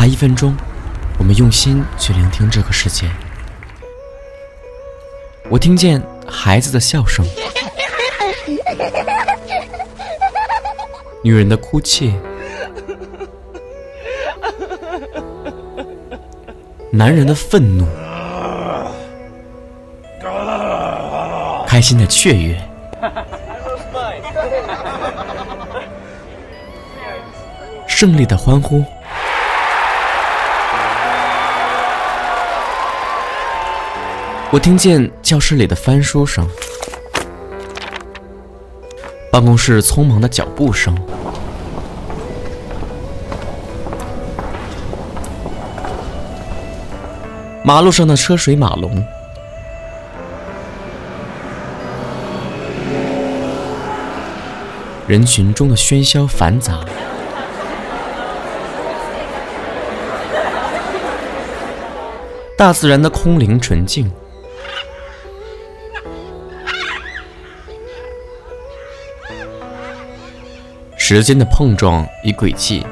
怕一分钟，我们用心去聆听这个世界。我听见孩子的笑声，女人的哭泣，男人的愤怒，开心的雀跃，胜利的欢呼。我听见教室里的翻书声，办公室匆忙的脚步声，马路上的车水马龙，人群中的喧嚣繁杂。大自然的空灵纯净。时间的碰撞与轨迹，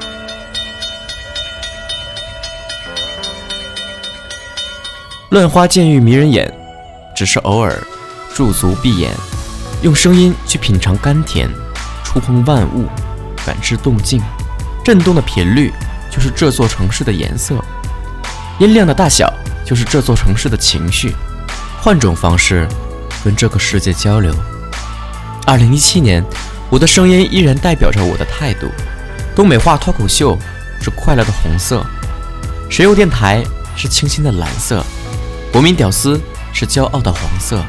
乱花渐欲迷人眼，只是偶尔驻足闭眼，用声音去品尝甘甜，触碰万物，感知动静，震动的频率就是这座城市的颜色，音量的大小就是这座城市的情绪，换种方式跟这个世界交流。二零一七年。我的声音依然代表着我的态度。东北话脱口秀是快乐的红色，石油电台是清新的蓝色，国民屌丝是骄傲的黄色，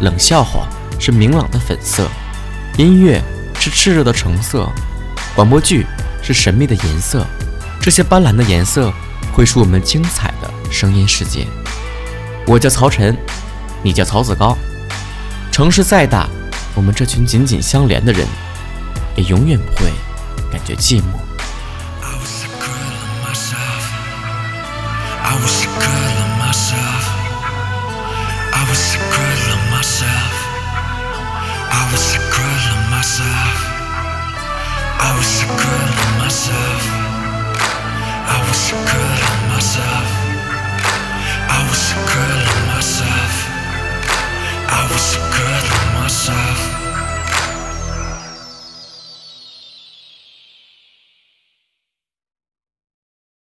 冷笑话是明朗的粉色，音乐是炽热的橙色，广播剧是神秘的颜色。这些斑斓的颜色绘出我们精彩的声音世界。我叫曹晨，你叫曹子高。城市再大。我们这群紧紧相连的人，也永远不会感觉寂寞。I was a girl of myself.